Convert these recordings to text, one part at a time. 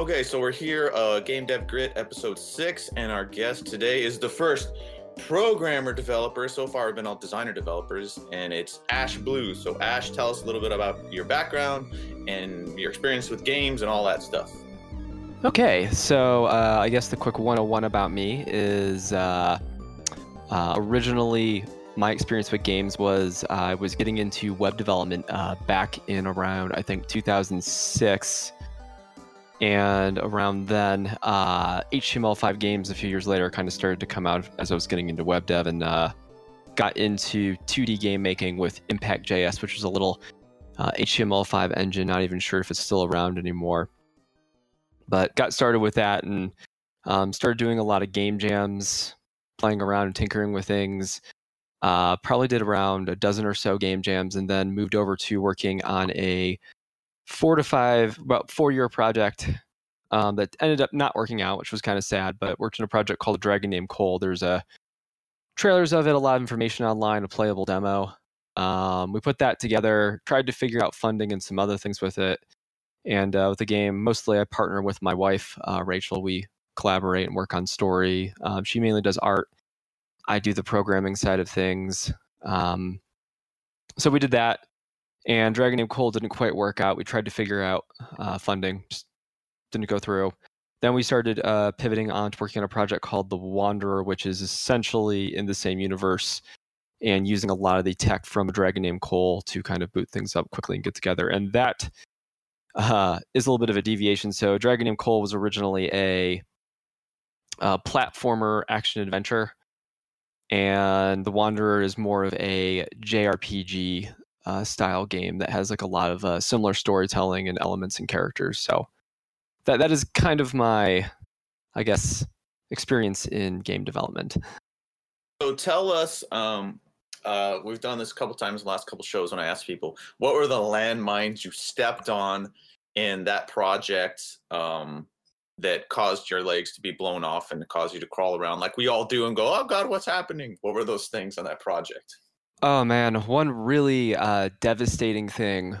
Okay, so we're here, uh, Game Dev Grit, episode six, and our guest today is the first programmer developer. So far, we've been all designer developers, and it's Ash Blue. So, Ash, tell us a little bit about your background and your experience with games and all that stuff. Okay, so uh, I guess the quick 101 about me is uh, uh, originally my experience with games was I was getting into web development uh, back in around, I think, 2006 and around then uh, html5 games a few years later kind of started to come out as i was getting into web dev and uh, got into 2d game making with impact.js which was a little uh, html5 engine. Not even sure if it's still around anymore. But got started with that and um, started doing a lot of game jams playing around and tinkering with things. Uh, probably did around a dozen or so game jams and then moved over to working on a four to five, about four year project um, that ended up not working out, which was kind of sad. But worked on a project called Dragon Named Cole. There's a trailers of it, a lot of information online, a playable demo. Um, we put that together, tried to figure out funding and some other things with it. And uh, with the game, mostly I partner with my wife, uh, Rachel. We collaborate and work on story. Um, she mainly does art. I do the programming side of things. Um, so we did that and Dragon Named Cole didn't quite work out. We tried to figure out uh, funding, just didn't go through. Then we started uh, pivoting on to working on a project called The Wanderer, which is essentially in the same universe and using a lot of the tech from dragon named Cole to kind of boot things up quickly and get together. And that uh, is a little bit of a deviation. So, Dragon named Cole was originally a, a platformer action adventure, and The Wanderer is more of a JRPG uh, style game that has like a lot of uh, similar storytelling and elements and characters. So that that is kind of my, I guess, experience in game development. So tell us, um, uh, we've done this a couple times the last couple shows when I asked people, what were the landmines you stepped on in that project um, that caused your legs to be blown off and caused you to crawl around like we all do and go, oh God, what's happening? What were those things on that project? Oh man, one really uh, devastating thing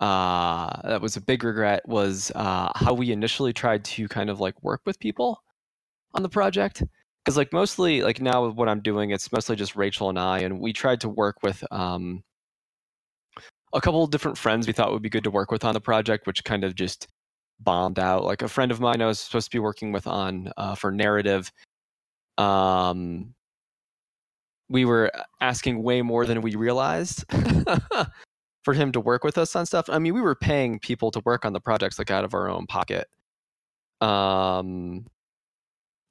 uh, that was a big regret was uh, how we initially tried to kind of like work with people on the project. Because like mostly like now with what I'm doing, it's mostly just Rachel and I, and we tried to work with um, a couple of different friends we thought would be good to work with on the project, which kind of just bombed out. Like a friend of mine I was supposed to be working with on uh, for narrative. Um, we were asking way more than we realized for him to work with us on stuff. I mean, we were paying people to work on the projects like out of our own pocket. Um,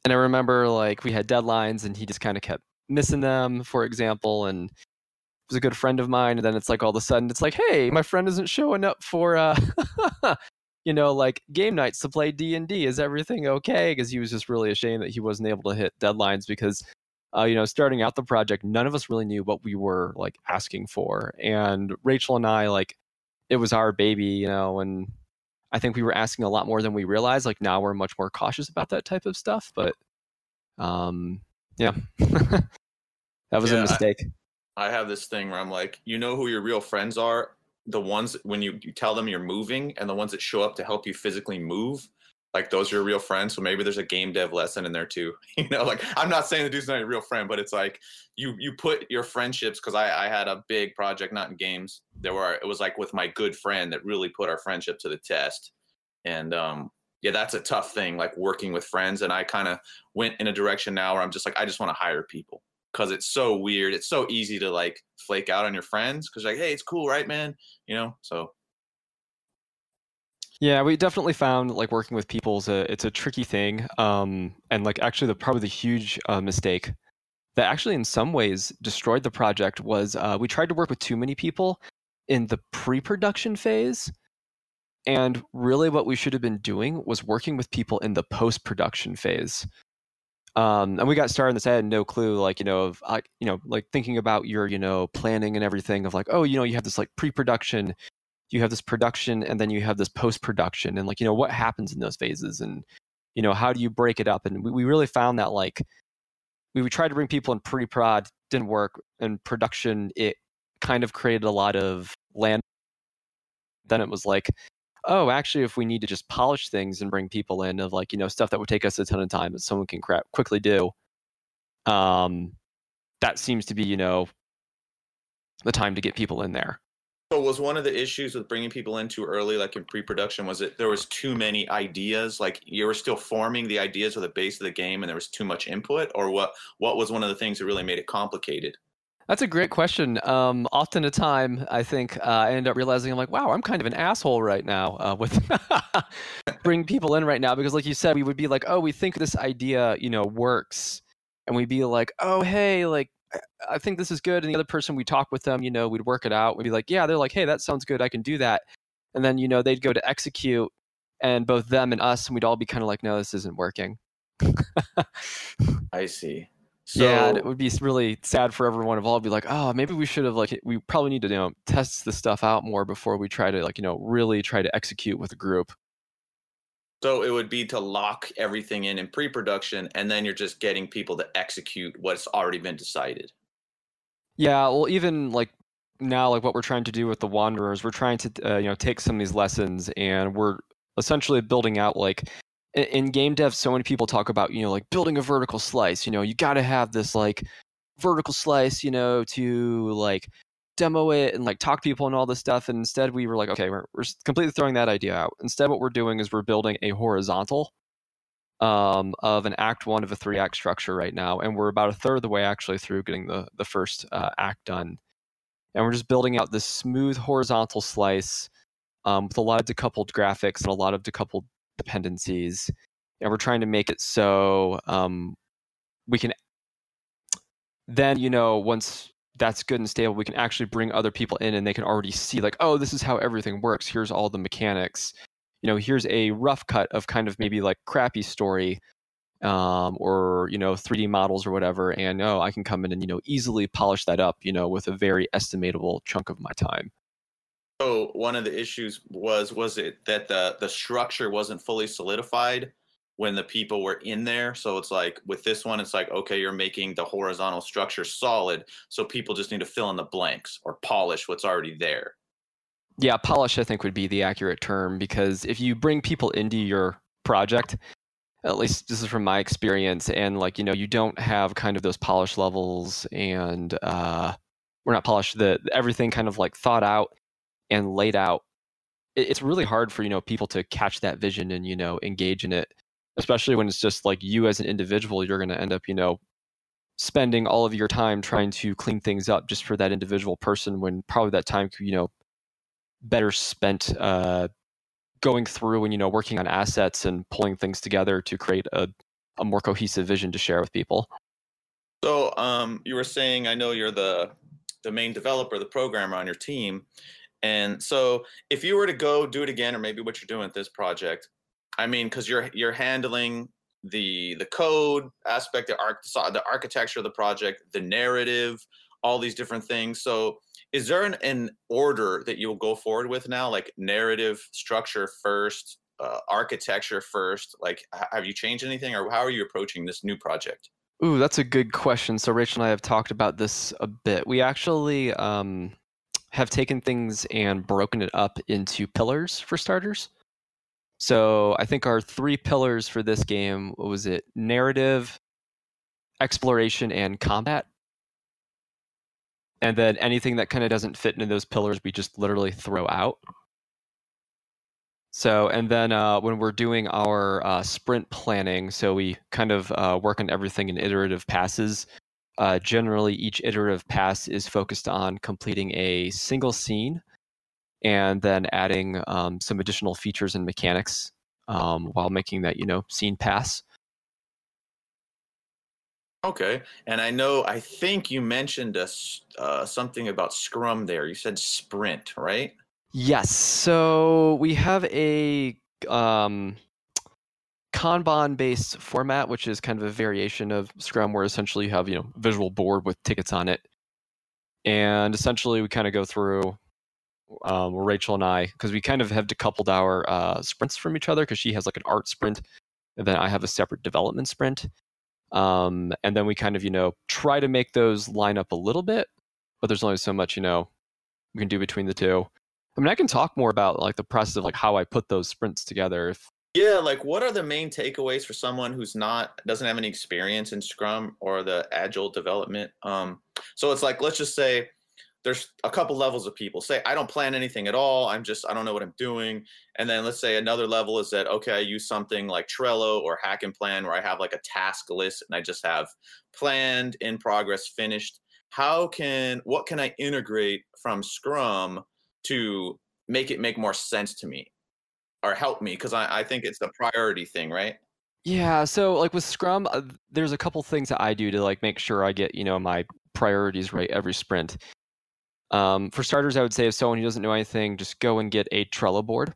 and I remember like we had deadlines and he just kind of kept missing them, for example, and was a good friend of mine. And then it's like all of a sudden it's like, hey, my friend isn't showing up for uh you know like game nights to play d&d is everything okay because he was just really ashamed that he wasn't able to hit deadlines because uh, you know, starting out the project, none of us really knew what we were like asking for. And Rachel and I, like, it was our baby, you know, and I think we were asking a lot more than we realized. Like now we're much more cautious about that type of stuff. But um, yeah, that was yeah, a mistake. I, I have this thing where I'm like, you know who your real friends are? The ones when you, you tell them you're moving and the ones that show up to help you physically move like those are your real friends. So maybe there's a game dev lesson in there too. You know, like I'm not saying the dude's not a real friend, but it's like you you put your friendships because I, I had a big project, not in games. There were it was like with my good friend that really put our friendship to the test. And um yeah, that's a tough thing, like working with friends. And I kind of went in a direction now where I'm just like, I just want to hire people because it's so weird. It's so easy to like flake out on your friends because like, hey, it's cool, right, man? You know, so yeah, we definitely found like working with people is a it's a tricky thing, um, and like actually the probably the huge uh, mistake that actually in some ways destroyed the project was uh, we tried to work with too many people in the pre-production phase, and really what we should have been doing was working with people in the post-production phase. Um, and we got started on this. I had no clue, like you know, of like you know, like thinking about your you know planning and everything of like, oh, you know, you have this like pre-production you have this production and then you have this post production and like you know what happens in those phases and you know how do you break it up and we, we really found that like we, we tried to bring people in pre-prod didn't work and production it kind of created a lot of land then it was like oh, actually, if we need to just polish things and bring people in of like, you know, stuff that would take us a ton of time that someone can cra- quickly do, um, that seems to be, you know, the time to get people in there. So was one of the issues with bringing people in too early, like in pre-production, was it there was too many ideas? Like you were still forming the ideas of the base of the game, and there was too much input, or what? What was one of the things that really made it complicated? That's a great question. Um, often a time, I think uh, I end up realizing I'm like, wow, I'm kind of an asshole right now uh, with bring people in right now because, like you said, we would be like, oh, we think this idea, you know, works, and we'd be like, oh, hey, like I think this is good. And the other person, we talk with them, you know, we'd work it out. We'd be like, yeah, they're like, hey, that sounds good. I can do that. And then, you know, they'd go to execute and both them and us, and we'd all be kind of like, no, this isn't working. I see. So, yeah, it would be really sad for everyone involved. Be like, oh, maybe we should have like we probably need to you know test the stuff out more before we try to like you know really try to execute with a group. So it would be to lock everything in in pre-production, and then you're just getting people to execute what's already been decided. Yeah, well, even like now, like what we're trying to do with the Wanderers, we're trying to uh, you know take some of these lessons, and we're essentially building out like in game dev so many people talk about you know like building a vertical slice you know you got to have this like vertical slice you know to like demo it and like talk to people and all this stuff and instead we were like okay we're, we're completely throwing that idea out. Instead what we're doing is we're building a horizontal um, of an act one of a three act structure right now and we're about a third of the way actually through getting the, the first uh, act done. And we're just building out this smooth horizontal slice um, with a lot of decoupled graphics and a lot of decoupled dependencies and we're trying to make it so um, we can then you know once that's good and stable we can actually bring other people in and they can already see like oh this is how everything works. Here's all the mechanics. You know here's a rough cut of kind of maybe like crappy story um, or you know 3d models or whatever and oh i can come in and you know easily polish that up you know with a very estimatable chunk of my time. So one of the issues was was it that the the structure wasn't fully solidified when the people were in there. So it's like with this one, it's like okay, you're making the horizontal structure solid, so people just need to fill in the blanks or polish what's already there. Yeah, polish I think would be the accurate term because if you bring people into your project, at least this is from my experience, and like you know you don't have kind of those polish levels and uh, we're not polished the everything kind of like thought out and laid out it's really hard for you know people to catch that vision and you know engage in it especially when it's just like you as an individual you're going to end up you know spending all of your time trying to clean things up just for that individual person when probably that time could you know better spent uh, going through and you know working on assets and pulling things together to create a, a more cohesive vision to share with people. So um, you were saying i know you're the the main developer the programmer on your team and so if you were to go do it again, or maybe what you're doing at this project, I mean, because you're you're handling the the code aspect, the arch, the architecture of the project, the narrative, all these different things. So is there an, an order that you'll go forward with now, like narrative structure first, uh, architecture first? Like, have you changed anything, or how are you approaching this new project? Ooh, that's a good question. So Rachel and I have talked about this a bit. We actually um, have taken things and broken it up into pillars for starters. So I think our three pillars for this game what was it narrative, exploration, and combat. And then anything that kind of doesn't fit into those pillars, we just literally throw out. So, and then uh, when we're doing our uh, sprint planning, so we kind of uh, work on everything in iterative passes. Uh, generally, each iterative pass is focused on completing a single scene and then adding um, some additional features and mechanics um, while making that you know scene pass. Okay, and I know I think you mentioned a, uh, something about Scrum there. You said sprint, right? Yes. So we have a um, Kanban based format, which is kind of a variation of Scrum, where essentially you have you know visual board with tickets on it, and essentially we kind of go through. Um, where Rachel and I, because we kind of have decoupled our uh, sprints from each other, because she has like an art sprint, and then I have a separate development sprint. Um, and then we kind of you know try to make those line up a little bit, but there's only so much you know we can do between the two. I mean, I can talk more about like the process of like how I put those sprints together. If Yeah, like what are the main takeaways for someone who's not doesn't have any experience in Scrum or the agile development? Um, so it's like let's just say there's a couple levels of people. Say I don't plan anything at all. I'm just I don't know what I'm doing. And then let's say another level is that okay, I use something like Trello or HacknPlan where I have like a task list and I just have planned, in progress, finished. How can what can I integrate from Scrum to make it make more sense to me or help me? Because I, I think it's the priority thing, right? Yeah, so like with Scrum, uh, there's a couple things that I do to like make sure I get you know my priorities right every sprint. Um, for starters, I would say if someone who doesn't know anything, just go and get a Trello board.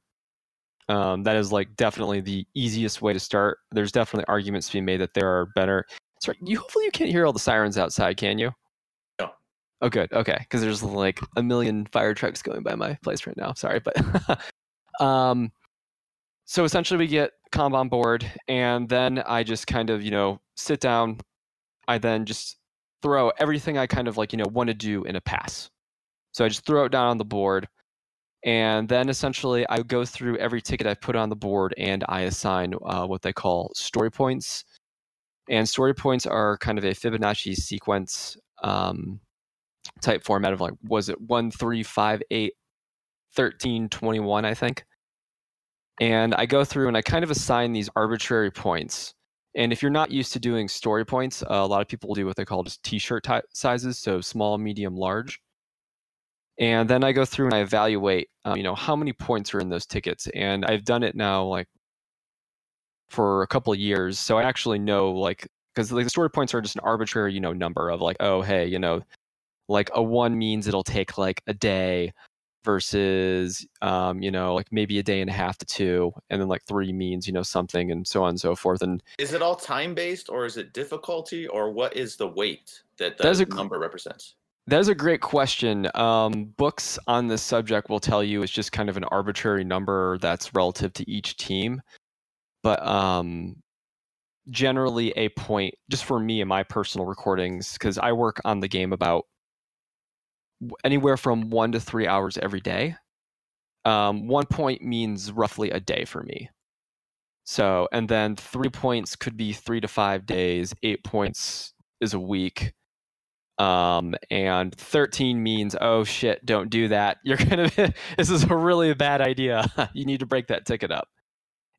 Um, that is like definitely the easiest way to start. There's definitely arguments to be made that there are better. Sorry, you hopefully you can't hear all the sirens outside, can you? No. Oh, good. Okay, because there's like a million fire trucks going by my place right now. Sorry, but um, so essentially we get Kanban board, and then I just kind of you know sit down. I then just throw everything I kind of like you know want to do in a pass. So I just throw it down on the board. And then essentially, I go through every ticket I've put on the board and I assign uh, what they call story points. And story points are kind of a Fibonacci sequence um, type format of like, was it 1, 3, 5, 8, 13, 21, I think. And I go through and I kind of assign these arbitrary points. And if you're not used to doing story points, uh, a lot of people do what they call just t shirt t- sizes, so small, medium, large and then I go through and I evaluate, um, you know, how many points are in those tickets, and I've done it now like for a couple of years, so I actually know like because like the story points are just an arbitrary, you know, number of like, oh, hey, you know, like a one means it'll take like a day versus um, you know like maybe a day and a half to two and then like three means you know something and so on and so forth. And is it all time based or is it difficulty or what is the weight that the number represents that is a great question. Um, books on this subject will tell you it's just kind of an arbitrary number that's relative to each team. But um, generally, a point, just for me and my personal recordings, because I work on the game about anywhere from one to three hours every day. Um, one point means roughly a day for me. So, and then three points could be three to five days, eight points is a week um, and 13 means oh shit don't do that. You're gonna this is a really bad idea. You need to break that ticket up.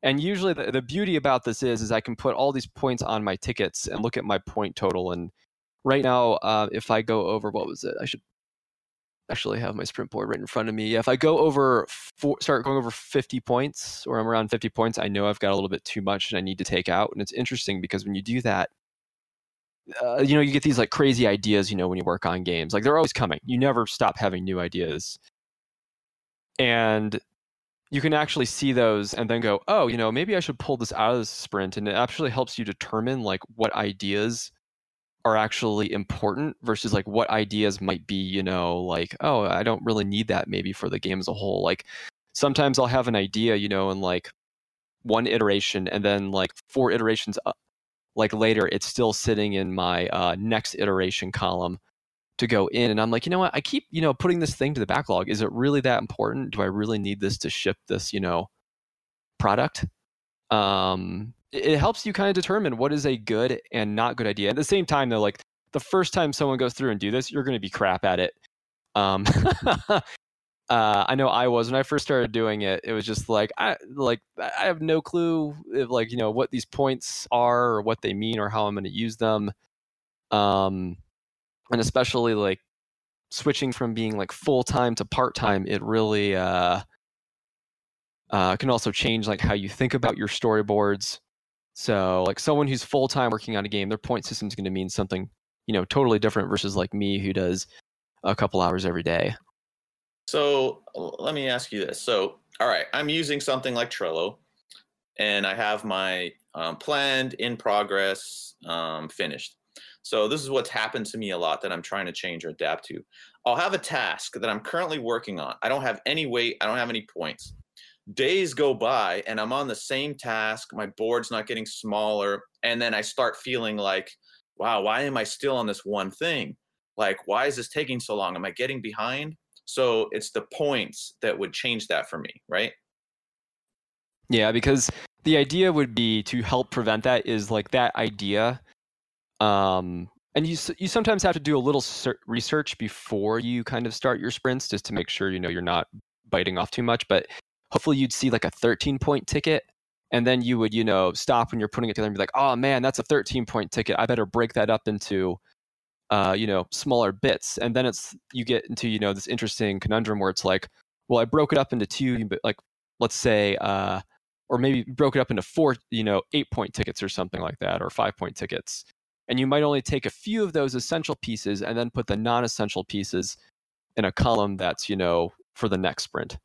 And usually the, the beauty about this is is i can put all these points on my tickets and look at my point total. And right now uh, if i go over what was it? I should actually have my sprint board right in front of me. If i go over four, start going over 50 points or i'm around 50 points i know i've got a little bit too much and i need to take out. And it's interesting because when you do that uh, you know, you get these like crazy ideas, you know, when you work on games. Like they're always coming. You never stop having new ideas. And you can actually see those and then go, oh, you know, maybe I should pull this out of the sprint. And it actually helps you determine like what ideas are actually important versus like what ideas might be, you know, like, oh, I don't really need that maybe for the game as a whole. Like sometimes I'll have an idea, you know, in like one iteration and then like four iterations like later it's still sitting in my uh, next iteration column to go in and i'm like you know what? I keep you know putting this thing to the backlog. Is it really that important? Do i really need this to ship this you know product? Um it helps you kind of determine what is a good and not good idea. At the same time though like the first time someone goes through and do this you're going to be crap at it. Um uh, I know I was when I first started doing it. It was just like I like I have no clue if like you know what these points are or what they mean or how I'm going to use them. Um, and especially like switching from being like full time to part time, it really uh, uh, can also change like how you think about your storyboards. So like someone who's full time working on a game, their point system is going to mean something you know totally different versus like me who does a couple hours every day. So let me ask you this. So, all right, I'm using something like Trello, and I have my um, planned, in progress, um, finished. So this is what's happened to me a lot that I'm trying to change or adapt to. I'll have a task that I'm currently working on. I don't have any weight. I don't have any points. Days go by and I'm on the same task. My board's not getting smaller. And then I start feeling like, wow, why am I still on this one thing? Like, why is this taking so long? Am I getting behind? So it's the points that would change that for me, right? Yeah, because the idea would be to help prevent that is like that idea um and you you sometimes have to do a little research before you kind of start your sprints just to make sure you know you're not biting off too much but hopefully you'd see like a 13 point ticket and then you would you know stop when you're putting it together and be like oh man that's a 13 point ticket i better break that up into uh, you know smaller bits and then it's you get into you know this interesting conundrum where it's like well i broke it up into two but like let's say uh, or maybe broke it up into four you know eight point tickets or something like that or five point tickets. And you might only take a few of those essential pieces and then put the non-essential pieces in a column that's you know for the next sprint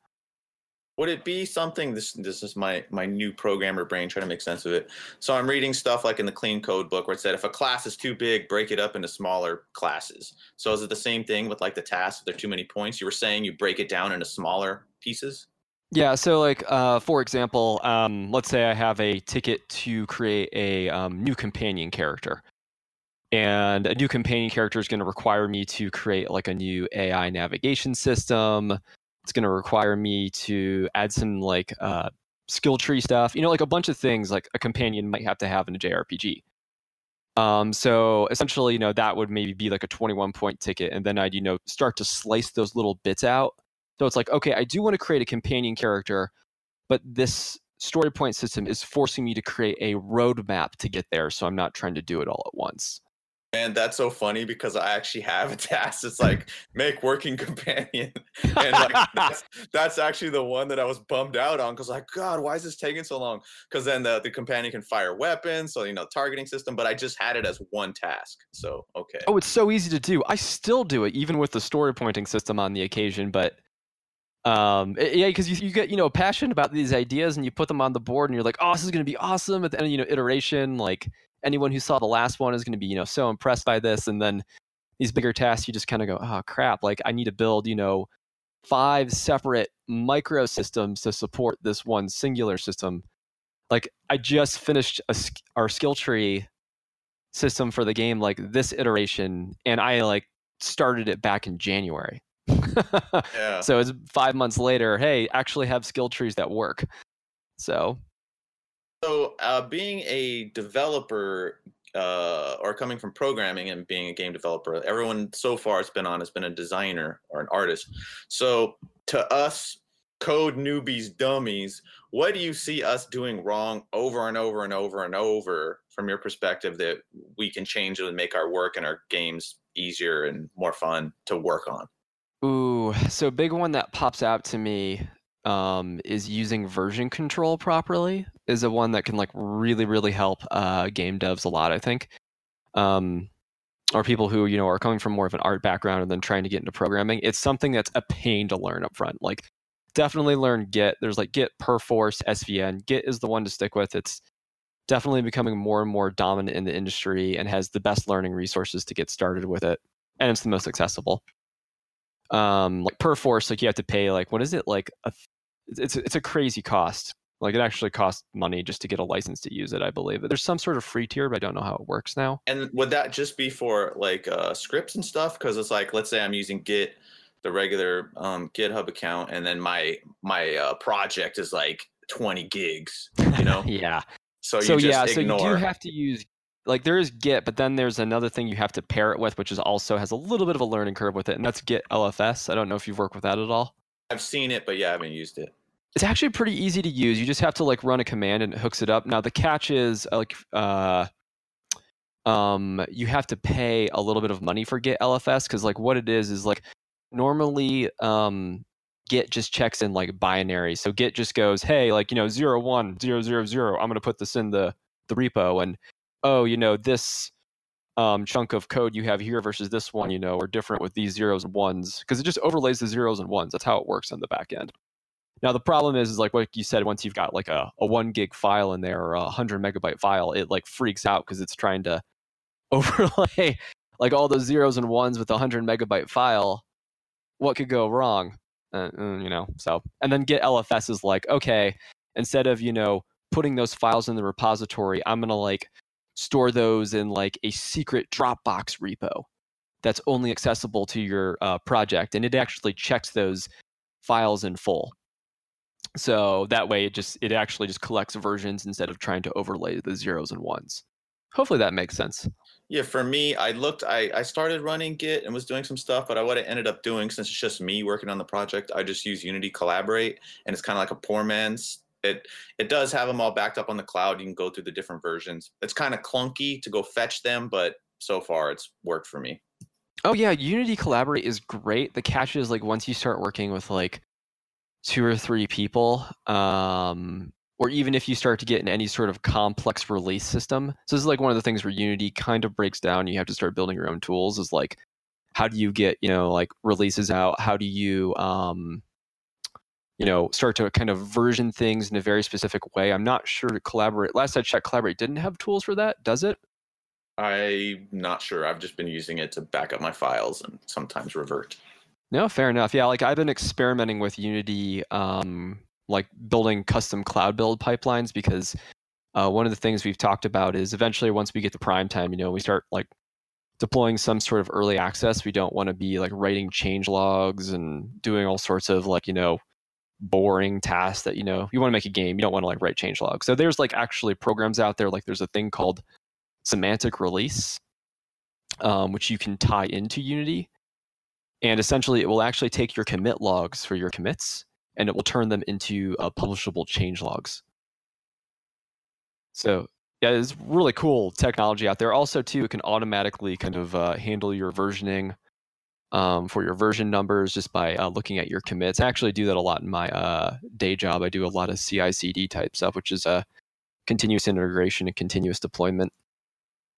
would it be something this this is my my new programmer brain trying to make sense of it. So i'm reading stuff like in the clean code book where it said if a class is too big break it up into smaller classes. So is it the same thing with like the tasks if there are too many points? You were saying you break it down into smaller pieces? Yeah so like uh, for example um, let's say i have a ticket to create a um, new companion character. And a new companion character is going to require me to create like a new ai navigation system it's going to require me to add some like uh, skill tree stuff, you know, like a bunch of things like a companion might have to have in a JRPG. Um, so essentially, you know, that would maybe be like a 21 point ticket. And then I'd, you know, start to slice those little bits out. So it's like, okay, I do want to create a companion character, but this story point system is forcing me to create a roadmap to get there. So I'm not trying to do it all at once. Man, that's so funny because I actually have a task. It's like make working companion, and like that's, that's actually the one that I was bummed out on because like God, why is this taking so long? Because then the the companion can fire weapons, so you know targeting system. But I just had it as one task, so okay. Oh, it's so easy to do. I still do it even with the story pointing system on the occasion, but um yeah because you, you get you know passionate about these ideas and you put them on the board and you're like oh this is going to be awesome at the end you know iteration like anyone who saw the last one is going to be you know so impressed by this and then these bigger tasks you just kind of go oh crap like i need to build you know five separate microsystems to support this one singular system. Like i just finished a, our skill tree system for the game like this iteration and i like started it back in january. Yeah. so it's five months later hey actually have skill trees that work. So so, uh, being a developer uh, or coming from programming and being a game developer, everyone so far it's been on has been a designer or an artist. So, to us, code newbies, dummies, what do you see us doing wrong over and over and over and over from your perspective that we can change and make our work and our games easier and more fun to work on? Ooh, so big one that pops out to me um, is using version control properly is a one that can like really really help uh, game devs a lot. I think, um, or people who you know are coming from more of an art background and then trying to get into programming. It's something that's a pain to learn up front. Like definitely learn Git. There's like Git Perforce SVN. Git is the one to stick with. It's definitely becoming more and more dominant in the industry and has the best learning resources to get started with it, and it's the most accessible um like Perforce like you have to pay like what is it like a it's it's a crazy cost. Like it actually costs money just to get a license to use it, I believe. There's some sort of free tier, but I don't know how it works now. And would that just be for like uh, scripts and stuff? Because it's like, let's say I'm using Git, the regular um, GitHub account, and then my my uh, project is like 20 gigs. You know? yeah. So, you can see. so yeah, ignore. so you do have to use like there is Git, but then there's another thing you have to pair it with, which is also has a little bit of a learning curve with it, and that's Git LFS. I don't know if you've worked with that at all. I've seen it, but yeah, I haven't used it. It's actually pretty easy to use. You just have to like run a command and it hooks it up. Now the catch is uh, like uh, um, you have to pay a little bit of money for Git LFS because like what it is is like normally um, Git just checks in like binary. So Git just goes, hey, like you know zero one zero zero zero. I'm gonna put this in the the repo and oh you know this um, chunk of code you have here versus this one, you know, are different with these zeros and ones because it just overlays the zeros and ones. That's how it works on the back end. Now the problem is, is like what you said, once you've got like a, a one gig file in there or a hundred megabyte file, it like freaks out because it's trying to overlay like all those zeros and ones with a hundred megabyte file. What could go wrong? Uh, uh you know, so and then Git LFS is like, okay, instead of you know putting those files in the repository, I'm gonna like store those in like a secret Dropbox repo that's only accessible to your uh, project, and it actually checks those files in full. So that way, it just it actually just collects versions instead of trying to overlay the zeros and ones. Hopefully, that makes sense. Yeah, for me, I looked, I, I started running Git and was doing some stuff, but I what I ended up doing since it's just me working on the project, I just use Unity Collaborate, and it's kind of like a poor man's. It it does have them all backed up on the cloud. You can go through the different versions. It's kind of clunky to go fetch them, but so far it's worked for me. Oh yeah, Unity Collaborate is great. The catch is like once you start working with like two or three people, um, or even if you start to get in any sort of complex release system. So this is like one of the things where Unity kind of breaks down. You have to start building your own tools. Is like, how do you get you know like releases out? How do you um, you know start to kind of version things in a very specific way? I'm not sure to collaborate. Last I checked, collaborate didn't have tools for that. Does it? I'm not sure. I've just been using it to back up my files and sometimes revert. No, fair enough. Yeah, like I've been experimenting with Unity, um, like building custom cloud build pipelines because uh, one of the things we've talked about is eventually once we get to prime time, you know, we start like deploying some sort of early access. We don't want to be like writing change logs and doing all sorts of like, you know, boring tasks that, you know, you want to make a game. You don't want to like write change logs. So there's like actually programs out there. Like there's a thing called semantic release, um, which you can tie into Unity. And essentially, it will actually take your commit logs for your commits and it will turn them into uh, publishable change logs. So yeah, it's really cool technology out there. Also, too, it can automatically kind of uh, handle your versioning um, for your version numbers just by uh, looking at your commits. I actually do that a lot in my uh, day job. I do a lot of CI/CD type stuff, which is a uh, continuous integration and continuous deployment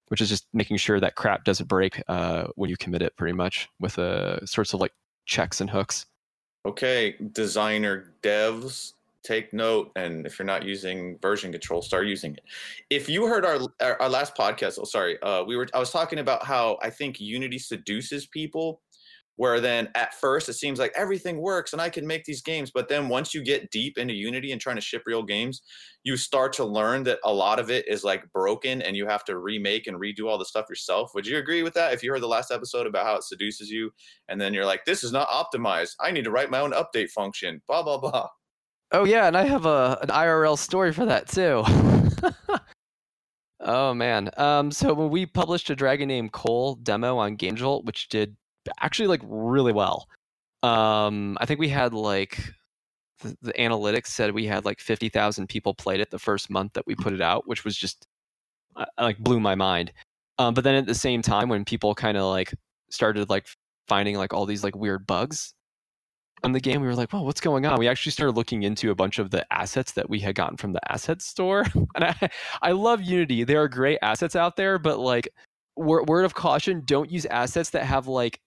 which is just making sure that crap doesn't break uh, when you commit it pretty much with uh, sorts of like checks and hooks. Okay, designer devs, take note. And if you're not using version control, start using it. If you heard our our last podcast, oh sorry, uh, we were I was talking about how I think Unity seduces people where then at first it seems like everything works and I can make these games. But then once you get deep into Unity and trying to ship real games, you start to learn that a lot of it is like broken and you have to remake and redo all the stuff yourself. Would you agree with that? If you heard the last episode about how it seduces you and then you're like, this is not optimized. I need to write my own update function, blah, blah, blah. Oh, yeah. And I have a, an IRL story for that too. oh, man. Um, so when we published a dragon named Cole demo on GameJolt, which did actually like really well. Um, I think we had like the, the analytics said we had like 50,000 people played it the first month that we put it out, which was just uh, like blew my mind. Um, but then at the same time, when people kind of like started like finding like all these like weird bugs on the game, we were like, "Well, what's going on?" We actually started looking into a bunch of the assets that we had gotten from the asset store, and I I love Unity. There are great assets out there, but like word of caution: don't use assets that have like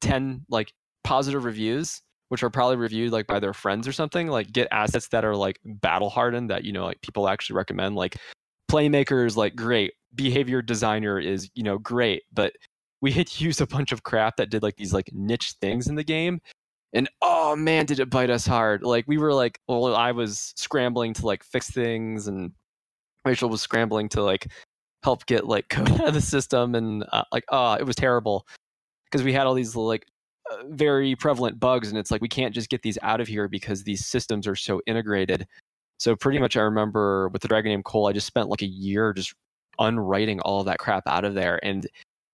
10 like positive reviews which are probably reviewed like by their friends or something like get assets that are like battle hardened that you know like people actually recommend like playmaker is like great. Behavior designer is you know great. But we had used a bunch of crap that did like these like niche things in the game and oh man did it bite us hard. Like we were like well i was scrambling to like fix things and rachel was scrambling to like help get like code out of the system and uh, like oh it was terrible because we had all these like uh, very prevalent bugs and it's like we can't just get these out of here because these systems are so integrated. So pretty much i remember with the dragon name cole i just spent like a year just unwriting all that crap out of there and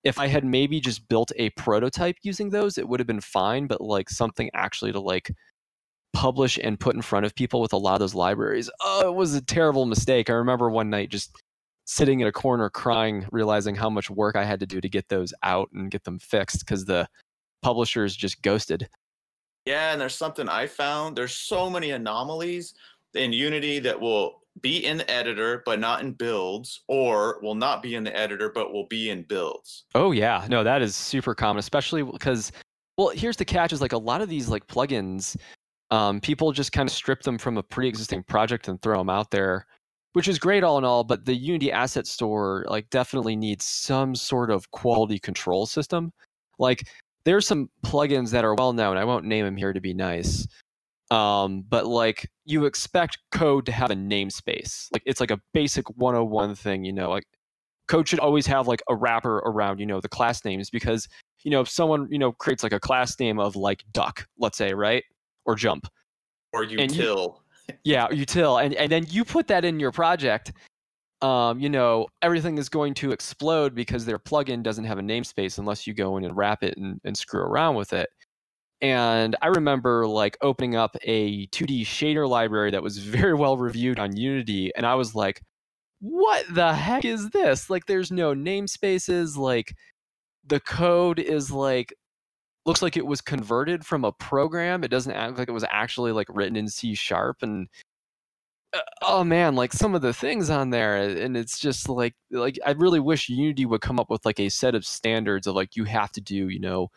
if i had maybe just built a prototype using those it would have been fine but like something actually to like publish and put in front of people with a lot of those libraries. Oh it was a terrible mistake. I remember one night just sitting in a corner crying, realizing how much work I had to do to get those out and get them fixed because the publishers just ghosted. Yeah, and there's something I found. There's so many anomalies in Unity that will be in the editor but not in builds, or will not be in the editor but will be in builds. Oh yeah, no, that is super common, especially because well, here's the catch: is like a lot of these like plugins, um, people just kind of strip them from a pre-existing project and throw them out there which is great all in all but the unity asset store like definitely needs some sort of quality control system like there's some plugins that are well known i won't name them here to be nice um, but like you expect code to have a namespace like it's like a basic 101 thing you know like code should always have like a wrapper around you know the class names because you know, if someone you know creates like a class name of like duck, let's say, right, or jump, or util. You, yeah, util, and and then you put that in your project. Um, you know, everything is going to explode because their plugin doesn't have a namespace unless you go in and wrap it and, and screw around with it. And I remember like opening up a 2D shader library that was very well reviewed on Unity, and I was like, what the heck is this? Like, there's no namespaces. Like, the code is like looks like it was converted from a program. It doesn't act like it was actually like written in C sharp and uh, oh man, like some of the things on there and it's just like like I really wish Unity would come up with like a set of standards of like you have to do, you know,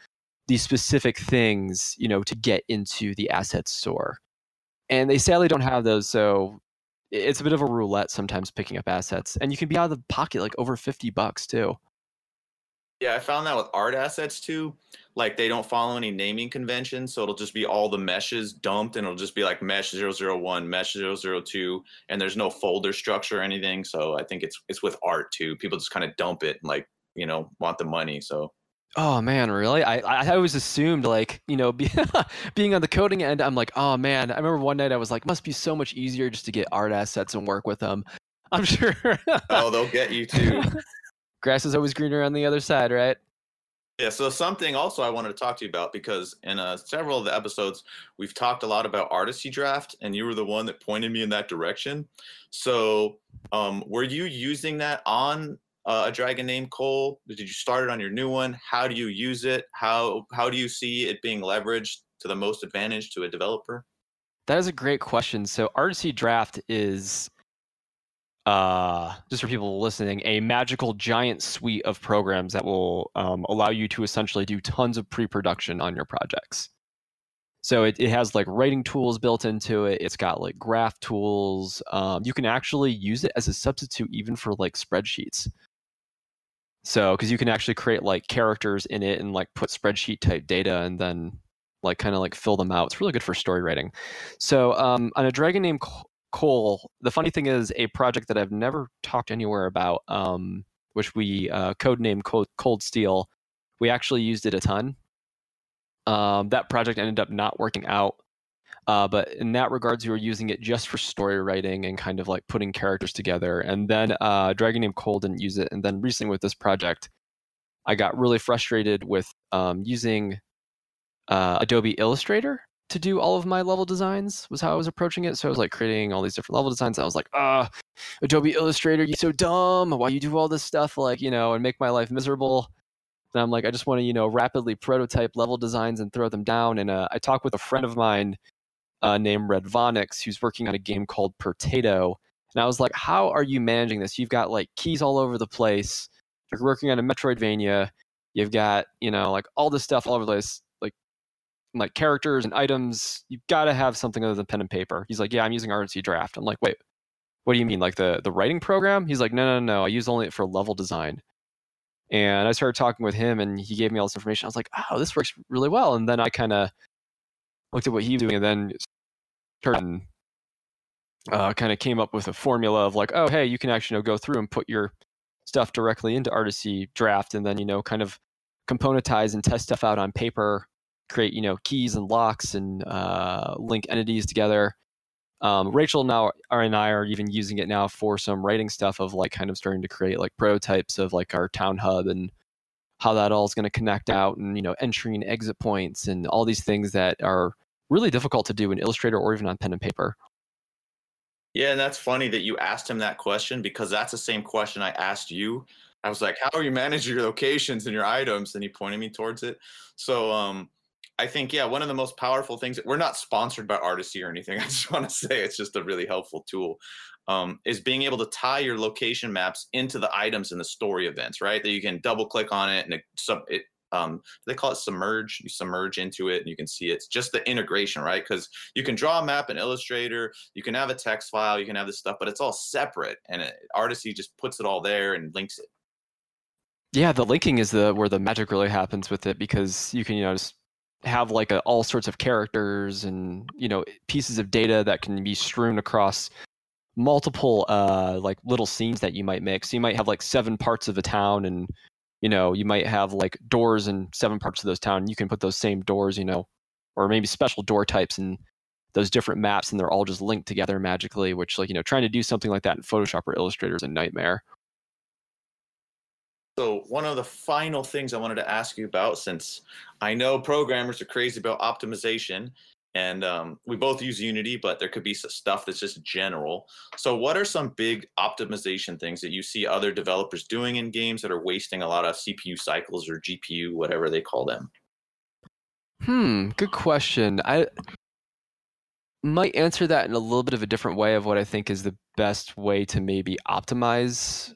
these specific things, you know, to get into the asset store. And they sadly don't have those, so it's a bit of a roulette sometimes picking up assets. And you can be out of the pocket like over 50 bucks too. Yeah, I found that with art assets too. Like they don't follow any naming conventions, so it'll just be all the meshes dumped, and it'll just be like mesh 001, mesh 002, and there's no folder structure or anything. So I think it's it's with art too. People just kind of dump it and like you know want the money. So Oh man, really? I I always assumed like you know be, being on the coding end, I'm like, oh man. I remember one night I was like, must be so much easier just to get art assets and work with them. I'm sure. oh, they'll get you too. grass is always greener on the other side, right? Yeah, so something also I wanted to talk to you about because in uh, several of the episodes we've talked a lot about Articy Draft, and you were the one that pointed me in that direction. So, um, were you using that on uh, a dragon named Cole? Did you start it on your new one? How do you use it? How how do you see it being leveraged to the most advantage to a developer? That is a great question. So, Articy Draft is uh, just for people listening, a magical giant suite of programs that will um, allow you to essentially do tons of pre-production on your projects. So it, it has like writing tools built into it. It's got like graph tools. Um, you can actually use it as a substitute even for like spreadsheets. So because you can actually create like characters in it and like put spreadsheet type data and then like kind of like fill them out. It's really good for story writing. So um, on a dragon named Cole, the funny thing is a project that I've never talked anywhere about, um, which we uh, codenamed Cold, Cold Steel. We actually used it a ton. Um, that project ended up not working out. Uh, but in that regards, we were using it just for story writing and kind of like putting characters together. And then uh, Dragon Named Cole didn't use it. And then recently with this project, I got really frustrated with um, using uh, Adobe Illustrator to do all of my level designs was how I was approaching it. So I was like creating all these different level designs. I was like, ah, Adobe Illustrator, you so dumb. Why you do all this stuff like, you know, and make my life miserable. And I'm like, I just want to, you know, rapidly prototype level designs and throw them down. And uh, I talked with a friend of mine uh, named Red Vonix, who's working on a game called Potato. And I was like, how are you managing this? You've got like keys all over the place. You're working on a Metroidvania. You've got, you know, like all this stuff all over the place like characters and items, you've got to have something other than pen and paper. He's like, yeah, I'm using Articy Draft. I'm like, wait, what do you mean? Like the the writing program? He's like, no, no, no, I use only it for level design. And I started talking with him, and he gave me all this information. I was like, oh, this works really well. And then I kind of looked at what he was doing, and then started uh, kind of came up with a formula of like, oh, hey, you can actually you know, go through and put your stuff directly into Articy Draft, and then you know, kind of componentize and test stuff out on paper create you know keys and locks and uh, link entities together. Um, Rachel now and I are even using it now for some writing stuff of like kind of starting to create like prototypes of like our town hub and how that all is going to connect out and you know entry and exit points and all these things that are really difficult to do in Illustrator or even on pen and paper. Yeah, and that's funny that you asked him that question because that's the same question I asked you. I was like, "How are you managing your locations and your items?" And he pointed me towards it. So, um, I think yeah, one of the most powerful things. We're not sponsored by Articy or anything. I just want to say it's just a really helpful tool. Um, is being able to tie your location maps into the items in the story events, right? That you can double click on it and it, sub, it um, they call it submerge. You submerge into it and you can see it. it's just the integration, right? Because you can draw a map in Illustrator, you can have a text file, you can have this stuff, but it's all separate. And it, Articy just puts it all there and links it. Yeah, the linking is the where the magic really happens with it because you can you know just have like a, all sorts of characters and you know pieces of data that can be strewn across multiple uh like little scenes that you might make so you might have like seven parts of a town and you know, you might have like doors in seven parts of those town. You can put those same doors, you know, or maybe special door types in those different maps, and they're all just linked together magically. Which, like, you know, trying to do something like that in Photoshop or Illustrator is a nightmare. So one of the final things I wanted to ask you about, since I know programmers are crazy about optimization, and um, we both use Unity, but there could be stuff that's just general. So, what are some big optimization things that you see other developers doing in games that are wasting a lot of CPU cycles or GPU, whatever they call them? Hmm, good question. I might answer that in a little bit of a different way of what I think is the best way to maybe optimize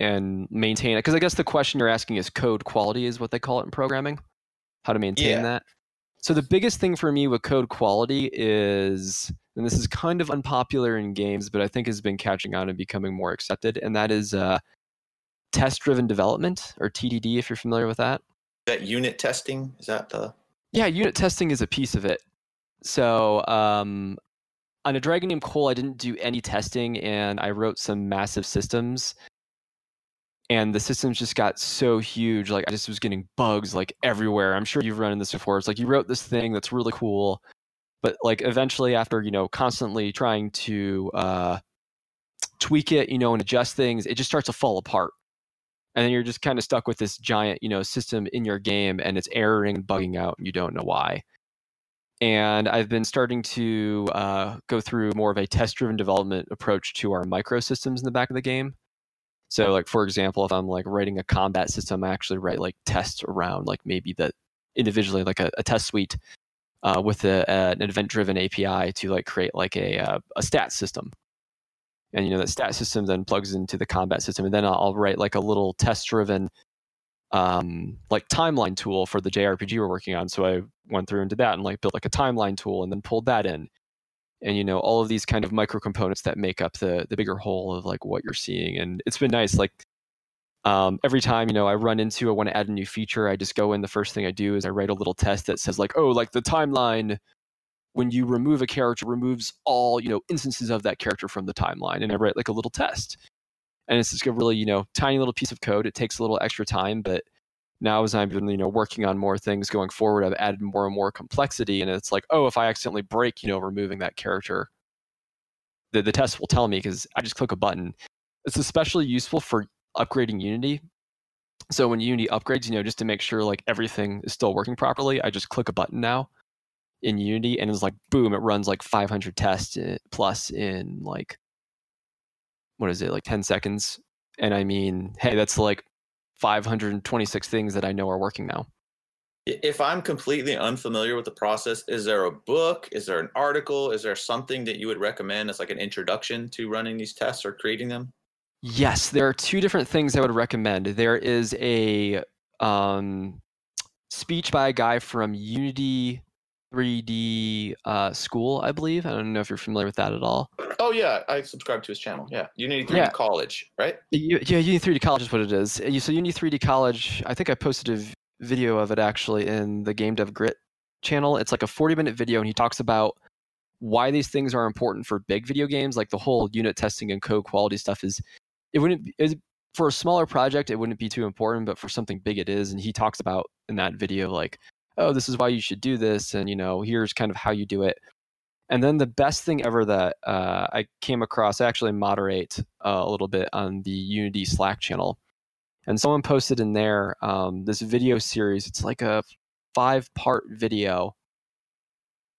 and maintain it. Because I guess the question you're asking is code quality, is what they call it in programming. How to maintain Yeah. that. So the biggest thing for me with code quality is, and this is kind of unpopular in games, but I think has been catching on and becoming more accepted, and that is uh, test-driven development or TDD, if you're familiar with that. That unit testing is that the Yeah, unit testing is a piece of it. So um, on a Dragon named Cole, I didn't do any testing, and I wrote some massive systems. And the systems just got so huge, like I just was getting bugs like everywhere. I'm sure you've run into this before. It's like you wrote this thing that's really cool, but like eventually, after you know, constantly trying to uh, tweak it, you know, and adjust things, it just starts to fall apart and then you're just kind of stuck with this giant you know system in your game and it's erroring and bugging out and you don't know why and i've been starting to uh, go through more of a test driven development approach to our microsystems in the back of the game so like for example if i'm like writing a combat system i actually write like tests around like maybe the individually like a, a test suite uh, with a, an event driven api to like create like a, uh, a stat system. And you know that stat system then plugs into the combat system and then i'll, I'll write like a little test driven um, like timeline tool for the jrpg we're working on. So i went through and did that and like built like a timeline tool and then pulled that in and you know all of these kind of micro components that make up the the bigger whole of like what you're seeing and it's been nice like um, every time you know i run into i want to add a new feature i just go in the first thing i do is i write a little test that says like oh like the timeline when you remove a character removes all you know instances of that character from the timeline and i write like a little test. And it's just a really you know tiny little piece of code it takes a little extra time but now as I'm you know working on more things going forward i've added more and more complexity and it's like oh if i accidentally break you know removing that character. The, the test will tell me because i just click a button. It's especially useful for upgrading unity. So when unity upgrades you know just to make sure like everything is still working properly i just click a button now in Unity, and it's like boom, it runs like 500 tests eh, plus in like what is it, like 10 seconds? And I mean, hey, that's like 526 things that I know are working now. If I'm completely unfamiliar with the process, is there a book? Is there an article? Is there something that you would recommend as like an introduction to running these tests or creating them? Yes, there are two different things I would recommend. There is a um, speech by a guy from Unity 3D uh, School, I believe. I don't know if you're familiar with that at all. Oh yeah, I subscribe to his channel. Yeah, Unity 3 Yeah. College, right? U- Yeah, Unity 3D College is what it is. So Unity 3D College, I think I posted a video of it actually in the Game Dev Grit channel. It's like a 40 minute video, and he talks about why these things are important for big video games. Like the whole unit testing and code quality stuff is, it wouldn't for a smaller project, it wouldn't be too important, but for something big, it is. And he talks about in that video like, oh, this is why you should do this, and you know, here's kind of how you do it. And then the best thing ever that uh, I came across, I actually moderate uh, a little bit on the Unity Slack channel. And someone posted in there um, this video series. It's like a five part video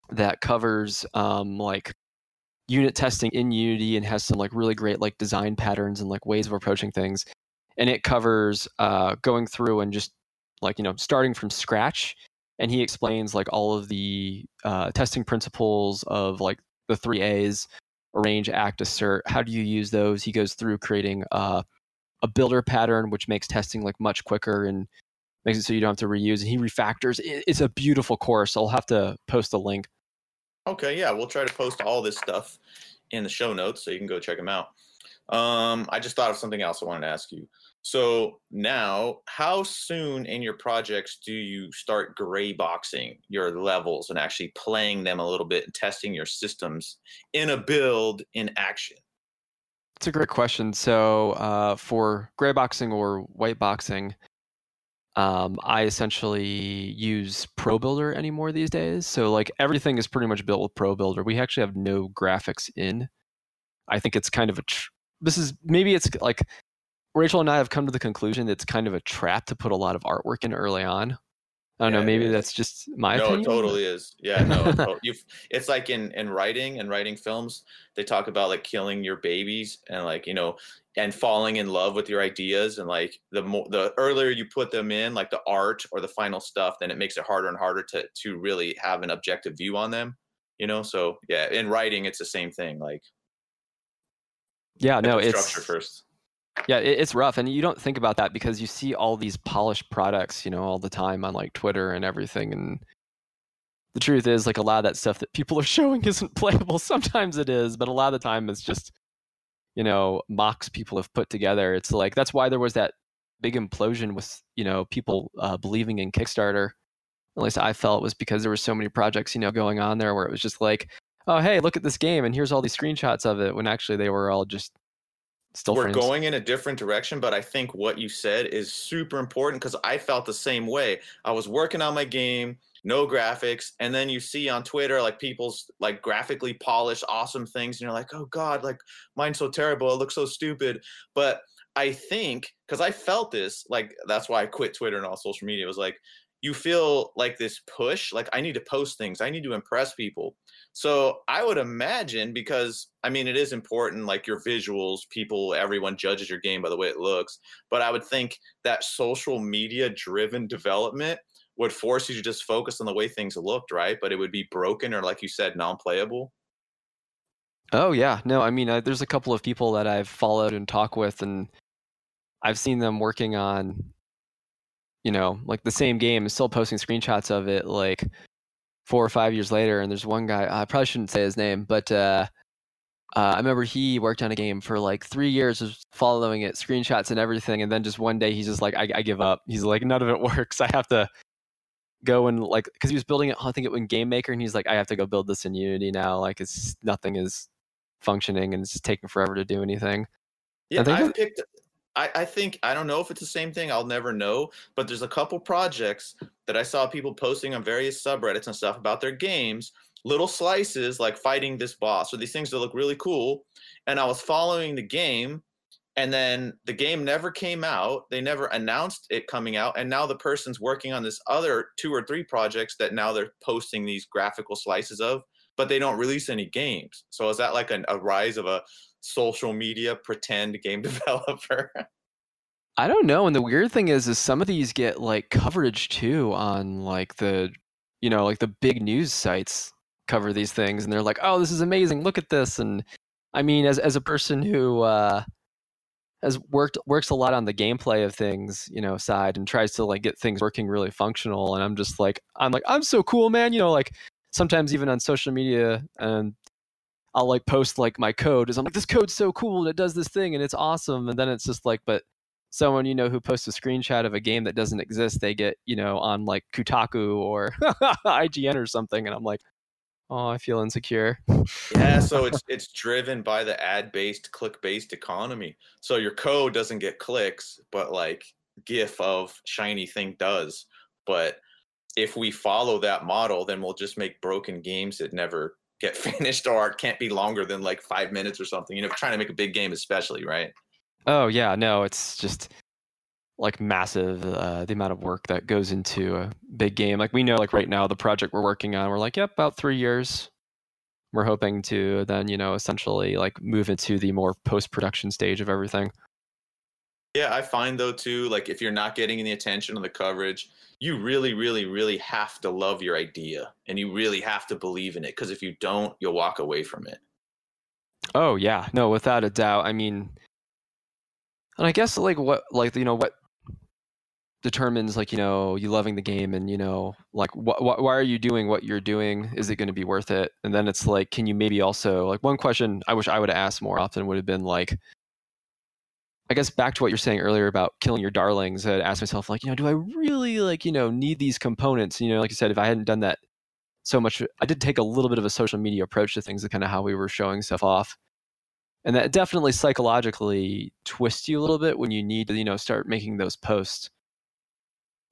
that covers um, like unit testing in Unity and has some like really great like design patterns and like ways of approaching things. And it covers uh, going through and just like, you know, starting from scratch and he explains like all of the uh, testing principles of like the three A's: arrange, act, assert. How do you use those? He goes through creating uh, a builder pattern, which makes testing like much quicker and makes it so you don't have to reuse. And he refactors. It's a beautiful course. I'll have to post a link. Okay, yeah, we'll try to post all this stuff in the show notes so you can go check them out. Um, I just thought of something else I wanted to ask you. So now, how soon in your projects do you start gray boxing your levels and actually playing them a little bit and testing your systems in a build in action? It's a great question. So uh, for gray boxing or white boxing, um, I essentially use Pro Builder anymore these days. So like everything is pretty much built with Pro Builder. We actually have no graphics in. I think it's kind of a. Tr- this is maybe it's like Rachel and I have come to the conclusion that it's kind of a trap to put a lot of artwork in early on. I don't Yeah, know. Maybe that's just my no, opinion. it totally is. Yeah, no, to- you. It's like in in writing and writing films, they talk about like killing your babies and like you know, and falling in love with your ideas and like the more the earlier you put them in, like the art or the final stuff, then it makes it harder and harder to to really have an objective view on them. You know, so yeah, in writing, it's the same thing. Like Yeah, no, it's structure first. Yeah, it, it's rough, and you don't think about that because you see all these polished products, you know, all the time on like Twitter and everything. And the truth is, like a lot of that stuff that people are showing isn't playable. Sometimes it is, but a lot of the time it's just, you know, mocks people have put together. It's like that's why there was that big implosion with you know people uh, believing in Kickstarter. At least I felt was because there were so many projects, you know, going on there where it was just like, oh hey, look at this game, and here's all these screenshots of it. When actually they were all just still we're going in a different direction but i think what you said is super important because i felt the same way. I was working on my game no graphics and then you see on twitter like people's like graphically polished awesome things and you're like oh god like mine's so terrible it looks so stupid. But i think because i felt this like that's why i quit twitter and all social media it was like you feel like this push like i need to post things i need to impress people so I would imagine because I mean it is important, like your visuals, people, everyone judges your game by the way it looks. But I would think that social media driven development would force you to just focus on the way things looked, right? But it would be broken or, like you said, non-playable. Oh yeah, no, I mean, I, there's a couple of people that I've followed and talked with, and I've seen them working on, you know, like the same game, is still posting screenshots of it, like four or five years later. And there's one guy, I probably shouldn't say his name, but uh, uh, I remember he worked on a game for like three years, was following it, screenshots and everything, and then just one day he's just like, I, I give up. He's like, none of it works. I have to go and like, because he was building it, I think it in Game Maker, and he's like, I have to go build this in Unity now. Like, it's nothing is functioning and it's just taking forever to do anything. Yeah, think I that- picked. I, I think I don't know if it's the same thing. I'll never know. But there's a couple projects that I saw people posting on various subreddits and stuff about their games, little slices like fighting this boss or these things that look really cool. And I was following the game, and then the game never came out. They never announced it coming out, and now the person's working on this other two or three projects that now they're posting these graphical slices of, but they don't release any games. So is that like an, a rise of a social media pretend game developer. I don't know. And the weird thing is, is some of these get like coverage too on like the, you know, like the big news sites cover these things, and they're like, "Oh, this is amazing! Look at this!" And I mean, as as a person who uh, has worked works a lot on the gameplay of things, you know, side and tries to like get things working really functional, and I'm just like, I'm like, I'm so cool, man. You know, like sometimes even on social media and I'll like post like my code is I'm like this code's so cool and it does this thing and it's awesome and then it's just like but someone you know who posts a screenshot of a game that doesn't exist they get you know on like Kotaku or IGN or something and I'm like oh I feel insecure yeah, so it's it's driven by the ad-based, click-based economy. So your code doesn't get clicks, but like GIF of shiny thing does. But if we follow that model, then we'll just make broken games that never get finished or can't be longer than like five minutes or something. You know, trying to make a big game, especially, right? oh yeah no it's just like massive uh, the amount of work that goes into a big game like we know like right now the project we're working on we're like yep about three years we're hoping to then you know essentially like move into the more post-production stage of everything Yeah, I find though too, like if you're not getting the attention or the coverage, you really, really, really have to love your idea and you really have to believe in it. Because if you don't, you'll walk away from it. Oh yeah, no, without a doubt. I mean, and I guess like what, like you know, what determines like you know you loving the game and you know like wh- wh- why are you doing what you're doing? Is it going to be worth it? And then it's like, can you maybe also like one question I wish I would have asked more often would have been like, I guess back to what you're saying earlier about killing your darlings. I'd ask myself like, you know, do I really like you know need these components? You know, like you said, if I hadn't done that so much, I did take a little bit of a social media approach to things, and kind of how we were showing stuff off and that definitely psychologically twists you a little bit when you need to you know start making those posts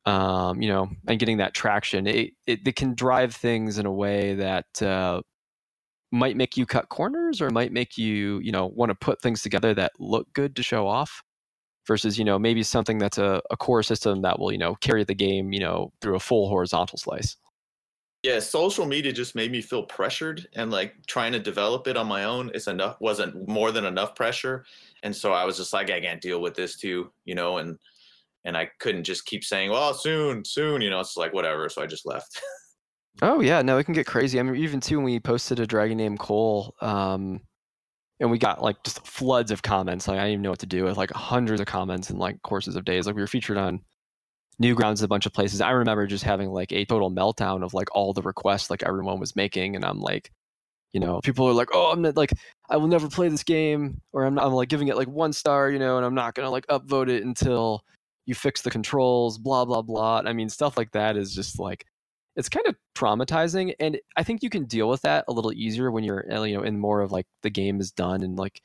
um, you know, and getting that traction, it, it, it can drive things in a way that uh, might make you cut corners or might make you, you know, want to put things together that look good to show off versus, you know, maybe something that's a, a core system that will, you know, carry the game, you know, through a full horizontal slice. Yeah, social media just made me feel pressured and like trying to develop it on my own is enough wasn't more than enough pressure. And so I was just like, I can't deal with this too, you know, and and I couldn't just keep saying, well, soon, soon, you know, it's like whatever. So I just left. oh yeah, no, it can get crazy. I mean, even too when we posted a dragon named Cole, um, and we got like just floods of comments. Like I didn't even know what to do with like hundreds of comments in like courses of days. Like we were featured on Newgrounds a bunch of places. I remember just having like a total meltdown of like all the requests like everyone was making, and I'm like, you know, people are like, oh, I'm not, like, I will never play this game, or I'm, not, I'm like giving it like one star, you know, and I'm not gonna like upvote it until you fix the controls, blah blah blah. I mean, stuff like that is just like it's kind of traumatizing, and I think you can deal with that a little easier when you're uh, you know in more of like the game is done and like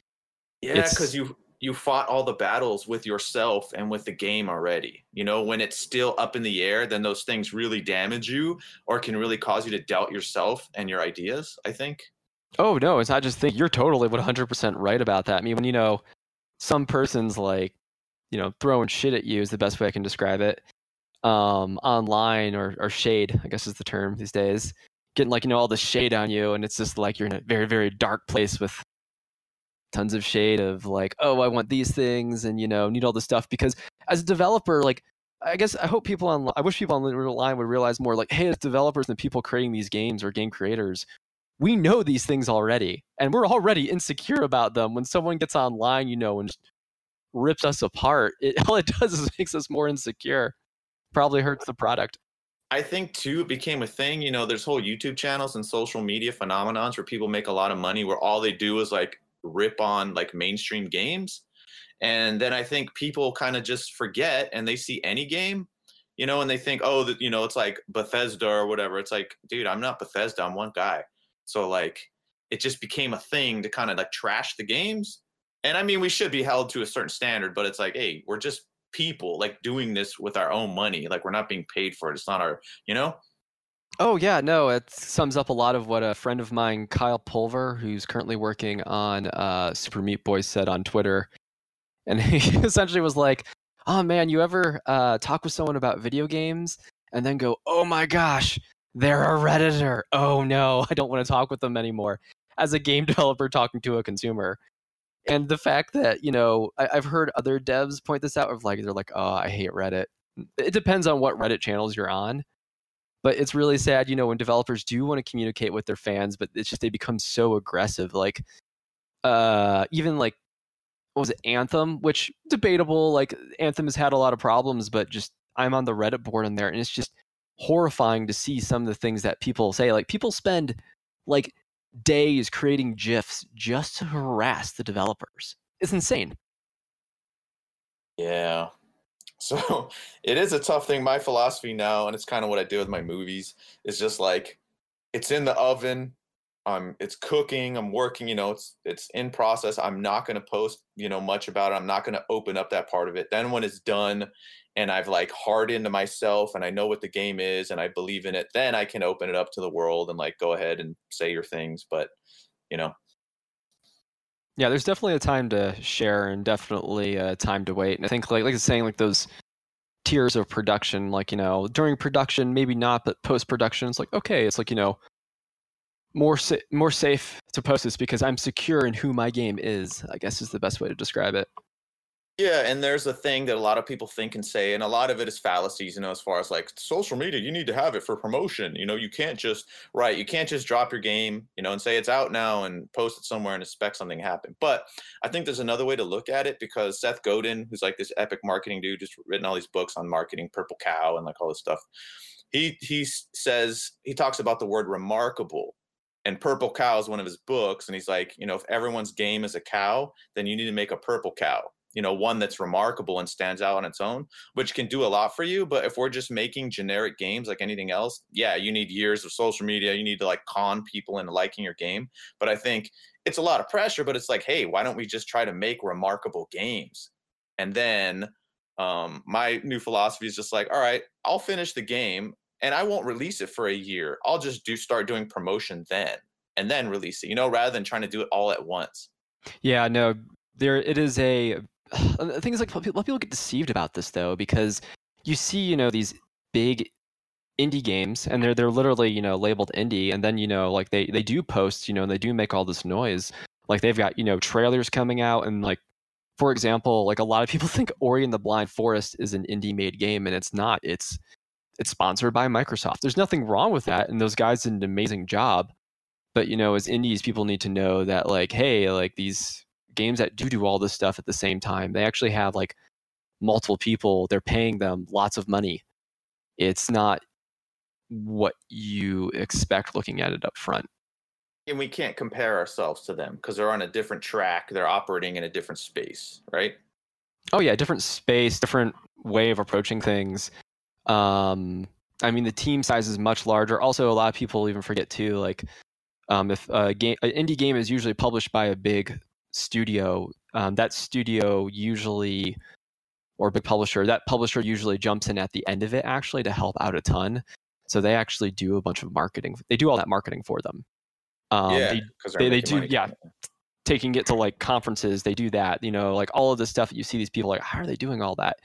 yeah, because you you fought all the battles with yourself and with the game already. You know, when it's still up in the air, then those things really damage you or can really cause you to doubt yourself and your ideas, I think. Oh, no, it's I just think you're totally 100% right about that. I mean, when you know some person's like, you know, throwing shit at you is the best way I can describe it. Um, online or or shade, I guess is the term these days. Getting like, you know, all the shade on you and it's just like you're in a very very dark place with tons of shade of like, oh, I want these things and you know need all this stuff because as a developer, like I guess I hope people on I wish people on the line would realize more like, hey, as developers and people creating these games or game creators, we know these things already and we're already insecure about them. When someone gets online, you know, and rips us apart, it all it does is makes us more insecure. Probably hurts the product. I think too, it became a thing. You know, there's whole YouTube channels and social media phenomenons where people make a lot of money where all they do is like rip on like mainstream games. And then I think people kind of just forget and they see any game, you know, and they think, oh, that you know, it's like Bethesda or whatever. It's like, dude, I'm not Bethesda. I'm one guy. So like, it just became a thing to kind of like trash the games. And I mean, we should be held to a certain standard, but it's like, hey, we're just people like doing this with our own money. Like we're not being paid for it. It's not our, you know. Oh yeah, no, it sums up a lot of what a friend of mine, Kyle Pulver, who's currently working on uh, Super Meat Boy, said on Twitter, and he essentially was like, "Oh man, you ever uh, talk with someone about video games and then go, oh my gosh, they're a redditor. Oh no, I don't want to talk with them anymore." As a game developer talking to a consumer, and the fact that you know I, have heard other devs point this out of like they're like, "Oh, I hate Reddit." It depends on what Reddit channels you're on but it's really sad you know when developers do want to communicate with their fans but it's just they become so aggressive like uh even like what was it anthem which debatable like anthem has had a lot of problems but just i'm on the reddit board in there and it's just horrifying to see some of the things that people say like people spend like days creating gifs just to harass the developers it's insane yeah so it is a tough thing. My philosophy now, and it's kind of what I do with my movies, is just like it's in the oven. I'm it's cooking. I'm working. You know, it's it's in process. I'm not going to post you know much about it. I'm not going to open up that part of it. Then when it's done, and I've like hardened myself, and I know what the game is, and I believe in it, then I can open it up to the world and like go ahead and say your things. But you know, yeah, there's definitely a time to share and definitely a time to wait. And I think like like it's saying like those tiers of production, like you know during production maybe not, but post production it's like okay, it's like you know more sa- more safe to post this because I'm secure in who my game is. I guess is the best way to describe it. Yeah, and there's a thing that a lot of people think and say, and a lot of it is fallacies, you know, as far as like social media, you need to have it for promotion. You know, you can't just right, you can't just drop your game, you know, and say it's out now and post it somewhere and expect something to happen. But I think there's another way to look at it because Seth Godin, who's like this epic marketing dude, just written all these books on marketing, Purple Cow, and like all this stuff. He he says he talks about the word remarkable and purple cow is one of his books and he's like you know if everyone's game is a cow then you need to make a purple cow you know one that's remarkable and stands out on its own which can do a lot for you but if we're just making generic games like anything else yeah you need years of social media you need to like con people into liking your game but i think it's a lot of pressure but it's like hey why don't we just try to make remarkable games? And then um, my new philosophy is just like, all right, I'll finish the game and I won't release it for a year. I'll just do start doing promotion then and then release it, you know, rather than trying to do it all at once. Yeah, no, there it is a things like a lot of people get deceived about this though because you see, you know, these big indie games and they're they're literally, you know, labeled indie and then, you know, like they they do post, you know, and they do make all this noise. Like they've got, you know, trailers coming out and like for example, like a lot of people think Ori and the Blind Forest is an indie made game, and it's not. It's it's sponsored by Microsoft. There's nothing wrong with that, and those guys did an amazing job. But you know, as indies, people need to know that like, hey, like these games that do do all this stuff at the same time, they actually have like multiple people. They're paying them lots of money. It's not what you expect looking at it up front and we can't compare ourselves to them because they're on a different track they're operating in a different space right oh yeah different space different way of approaching things um i mean the team size is much larger also a lot of people even forget too like um if a game an indie game is usually published by a big studio um, that studio usually or big publisher that publisher usually jumps in at the end of it actually to help out a ton so they actually do a bunch of marketing they do all that marketing for them um, yeah, they, they, they do, yeah. Taking it to like conferences, they do that. You know, like all of the stuff that you see these people like, how are they doing all that?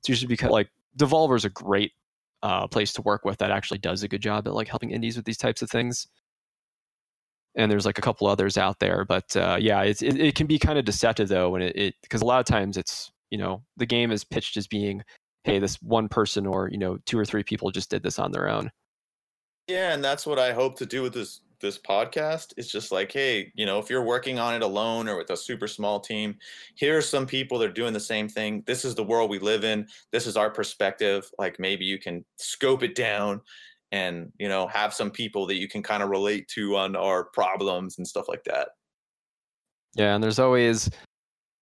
It's usually because like Devolver is a great uh, place to work with that actually does a good job at like helping indies with these types of things. And there's like a couple others out there, but uh, yeah, it, it can be kind of deceptive though when it because a lot of times it's you know the game is pitched as being, hey, this one person or you know two or three people just did this on their own. Yeah, and that's what I hope to do with this this podcast it's just like hey you know if you're working on it alone or with a super small team here are some people that are doing the same thing. This is the world we live in. This is our perspective. Like maybe you can scope it down and you know have some people that you can kind of relate to on our problems and stuff like that. Yeah and there's always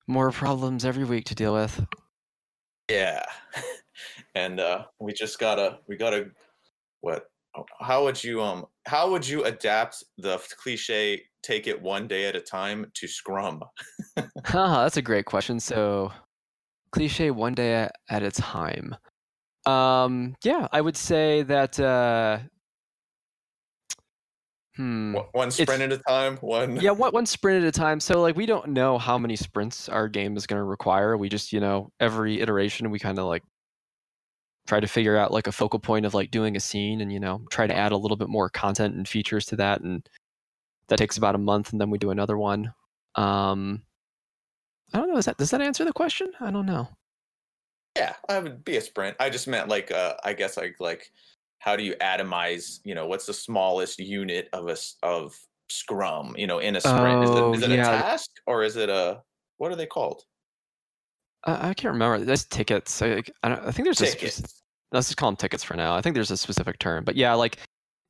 more problems every week to deal with. Yeah. And uh we just gotta we gotta what how would you um how would you adapt the cliche take it one day at a time to scrum? Huh, that's a great question so cliche one day at a time. Um yeah i would say that uh hmm one sprint at a time? One? Yeah one, one sprint at a time so like we don't know how many sprints our game is going to require we just you know every iteration we kind of like try to figure out like a focal point of like doing a scene and you know try to add a little bit more content and features to that and that takes about a month and then we do another one. Um i don't know is that does that answer the question? I don't know. Yeah i would be a sprint. I just meant like uh i guess like like how do you atomize you know what's the smallest unit of a of scrum you know in a sprint? Oh, is it, is it yeah. a task or is it a what are they called I, I can't remember. There's tickets. I, I, I think there's tickets. a let's just call them tickets for now. I think there's a specific term, but yeah, like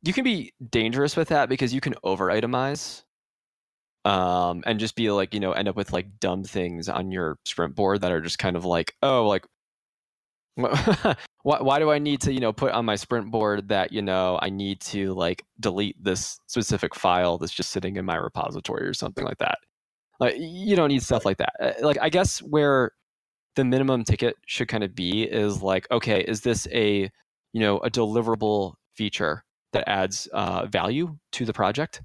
you can be dangerous with that because you can over itemize um, and just be like, you know, end up with like dumb things on your sprint board that are just kind of like, oh, like, why, why do I need to, you know, put on my sprint board that, you know, I need to like delete this specific file that's just sitting in my repository or something like that. Like, you don't need stuff like that. Uh, like, I guess where the minimum ticket should kind of be is like, okay, is this a you know a deliverable feature that adds uh, value to the project?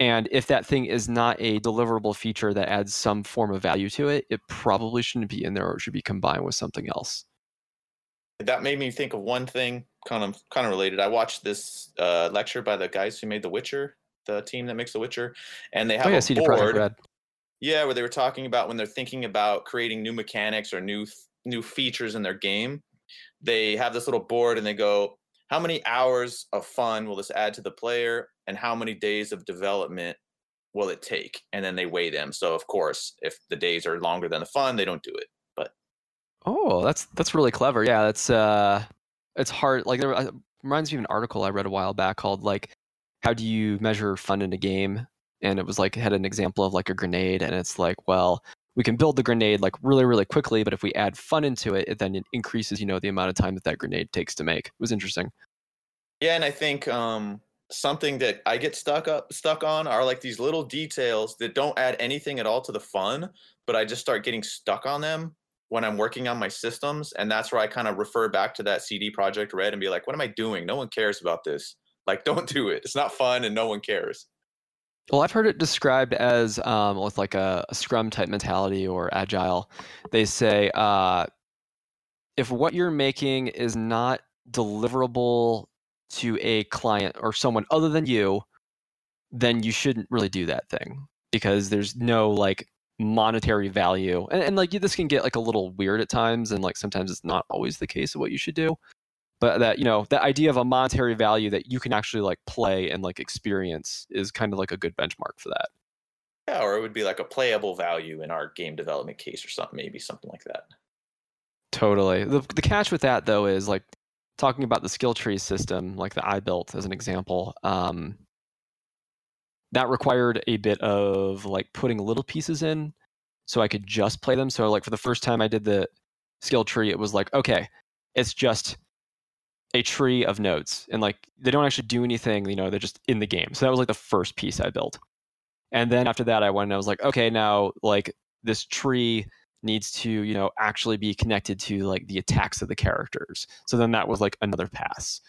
And if that thing is not a deliverable feature that adds some form of value to it, it probably shouldn't be in there or it should be combined with something else. That made me think of one thing, kind of kind of related. I watched this uh, lecture by the guys who made The Witcher, the team that makes The Witcher, and they have oh, yeah, a CD board. Yeah, where they were talking about when they're thinking about creating new mechanics or new new features in their game, they have this little board and they go, how many hours of fun will this add to the player and how many days of development will it take? And then they weigh them. So of course, if the days are longer than the fun, they don't do it. But Oh, that's that's really clever. Yeah, that's uh it's hard like there uh, reminds me of an article I read a while back called like how do you measure fun in a game and it was like had an example of like a grenade and it's like well we can build the grenade like really really quickly but if we add fun into it it then it increases you know the amount of time that that grenade takes to make it was interesting yeah and i think um something that i get stuck up stuck on are like these little details that don't add anything at all to the fun but i just start getting stuck on them when I'm working on my systems, and that's where I kind of refer back to that CD Projekt Red and be like, "What am I doing? No one cares about this. Like, don't do it. It's not fun, and no one cares." Well, I've heard it described as um, with like a, a, Scrum type mentality or Agile. They say uh, if what you're making is not deliverable to a client or someone other than you, then you shouldn't really do that thing because there's no like monetary value. And, and like this can get like a little weird at times, and like sometimes it's not always the case of what you should do. But that you know, that idea of a monetary value that you can actually like play and like experience is kind of like a good benchmark for that. Yeah, or it would be like a playable value in our game development case or something, maybe something like that. Totally. The the catch with that though is like talking about the skill tree system, like the I built as an example. Um, that required a bit of like putting little pieces in so I could just play them. So like for the first time I did the skill tree, it was like, okay, it's just a tree of nodes. And like they don't actually do anything, you know, they're just in the game. So that was like the first piece I built. And then after that I went and I was like, okay, now like this tree needs to, you know, actually be connected to like the attacks of the characters. So then that was like another pass.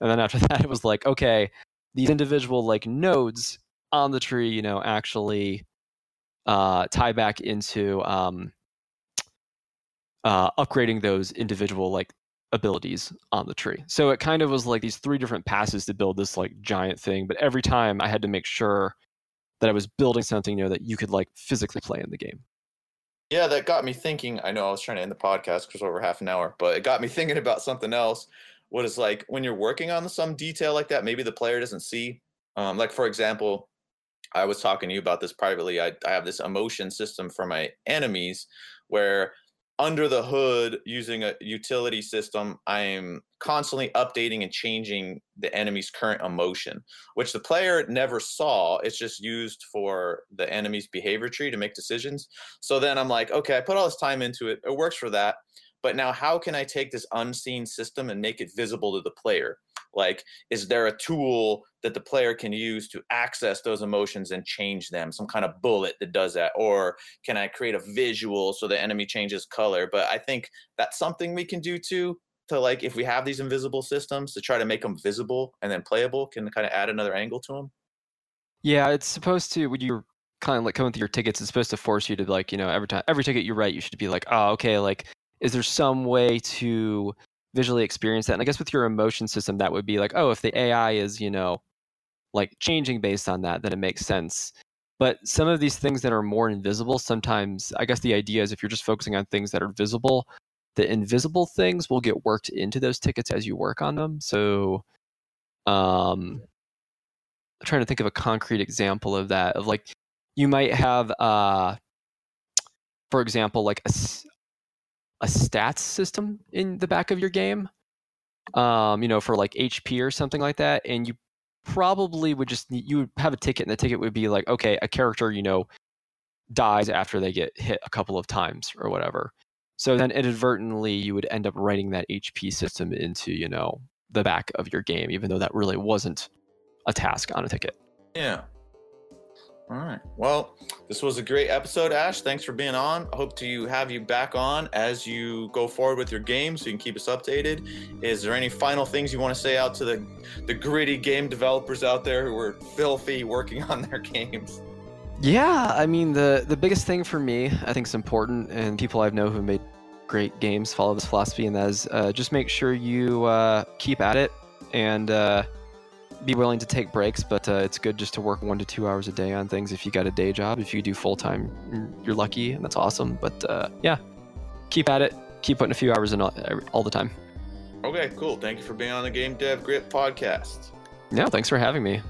And then after that it was like, okay, these individual like nodes on the tree, you know, actually uh, tie back into um, uh, upgrading those individual like abilities on the tree. So it kind of was like these three different passes to build this like giant thing, but every time I had to make sure that I was building something you know that you could like physically play in the game. Yeah, that got me thinking. I know I was trying to end the podcast because over half an hour, but it got me thinking about something else. What is like when you're working on some detail like that, maybe the player doesn't see. Um, like for example, I was talking to you about this privately. I, I have this emotion system for my enemies where under the hood using a utility system i'm constantly updating and changing the enemy's current emotion which the player never saw. It's just used for the enemy's behavior tree to make decisions. So then i'm like okay i put all this time into it. It works for that. But now how can i take this unseen system and make it visible to the player like, is there a tool that the player can use to access those emotions and change them? Some kind of bullet that does that? Or can I create a visual so the enemy changes color? But I think that's something we can do too. To like, if we have these invisible systems to try to make them visible and then playable, can kind of add another angle to them. Yeah, it's supposed to when you're kind of like coming through your tickets, it's supposed to force you to like, you know, every time every ticket you write, you should be like, oh, okay, like, is there some way to visually experience that. And I guess with your emotion system, that would be like, oh, if the AI is, you know, like changing based on that, then it makes sense. But some of these things that are more invisible, sometimes I guess the idea is if you're just focusing on things that are visible, the invisible things will get worked into those tickets as you work on them. So um I'm trying to think of a concrete example of that of like you might have uh for example like a, a stats system in the back of your game, um, you know, for like HP or something like that, and you probably would just you would have a ticket, and the ticket would be like, okay, a character, you know, dies after they get hit a couple of times or whatever. So then inadvertently, you would end up writing that HP system into, you know, the back of your game, even though that really wasn't a task on a ticket. Yeah. All right. Well, this was a great episode, Ash. Thanks for being on. Hope to have you back on as you go forward with your game so you can keep us updated. Is there any final things you want to say out to the, the gritty game developers out there who are filthy working on their games? Yeah, I mean the the biggest thing for me, I think is important, and people I know who made great games follow this philosophy, and that is uh, just make sure you uh, keep at it and uh, be willing to take breaks, but uh, it's good just to work one to two hours a day on things. If you got a day job, if you do full time, you're lucky, and that's awesome. But uh, yeah, keep at it. Keep putting a few hours in all, all the time. Okay, cool. Thank you for being on the Game Dev Grit podcast. Yeah, thanks for having me.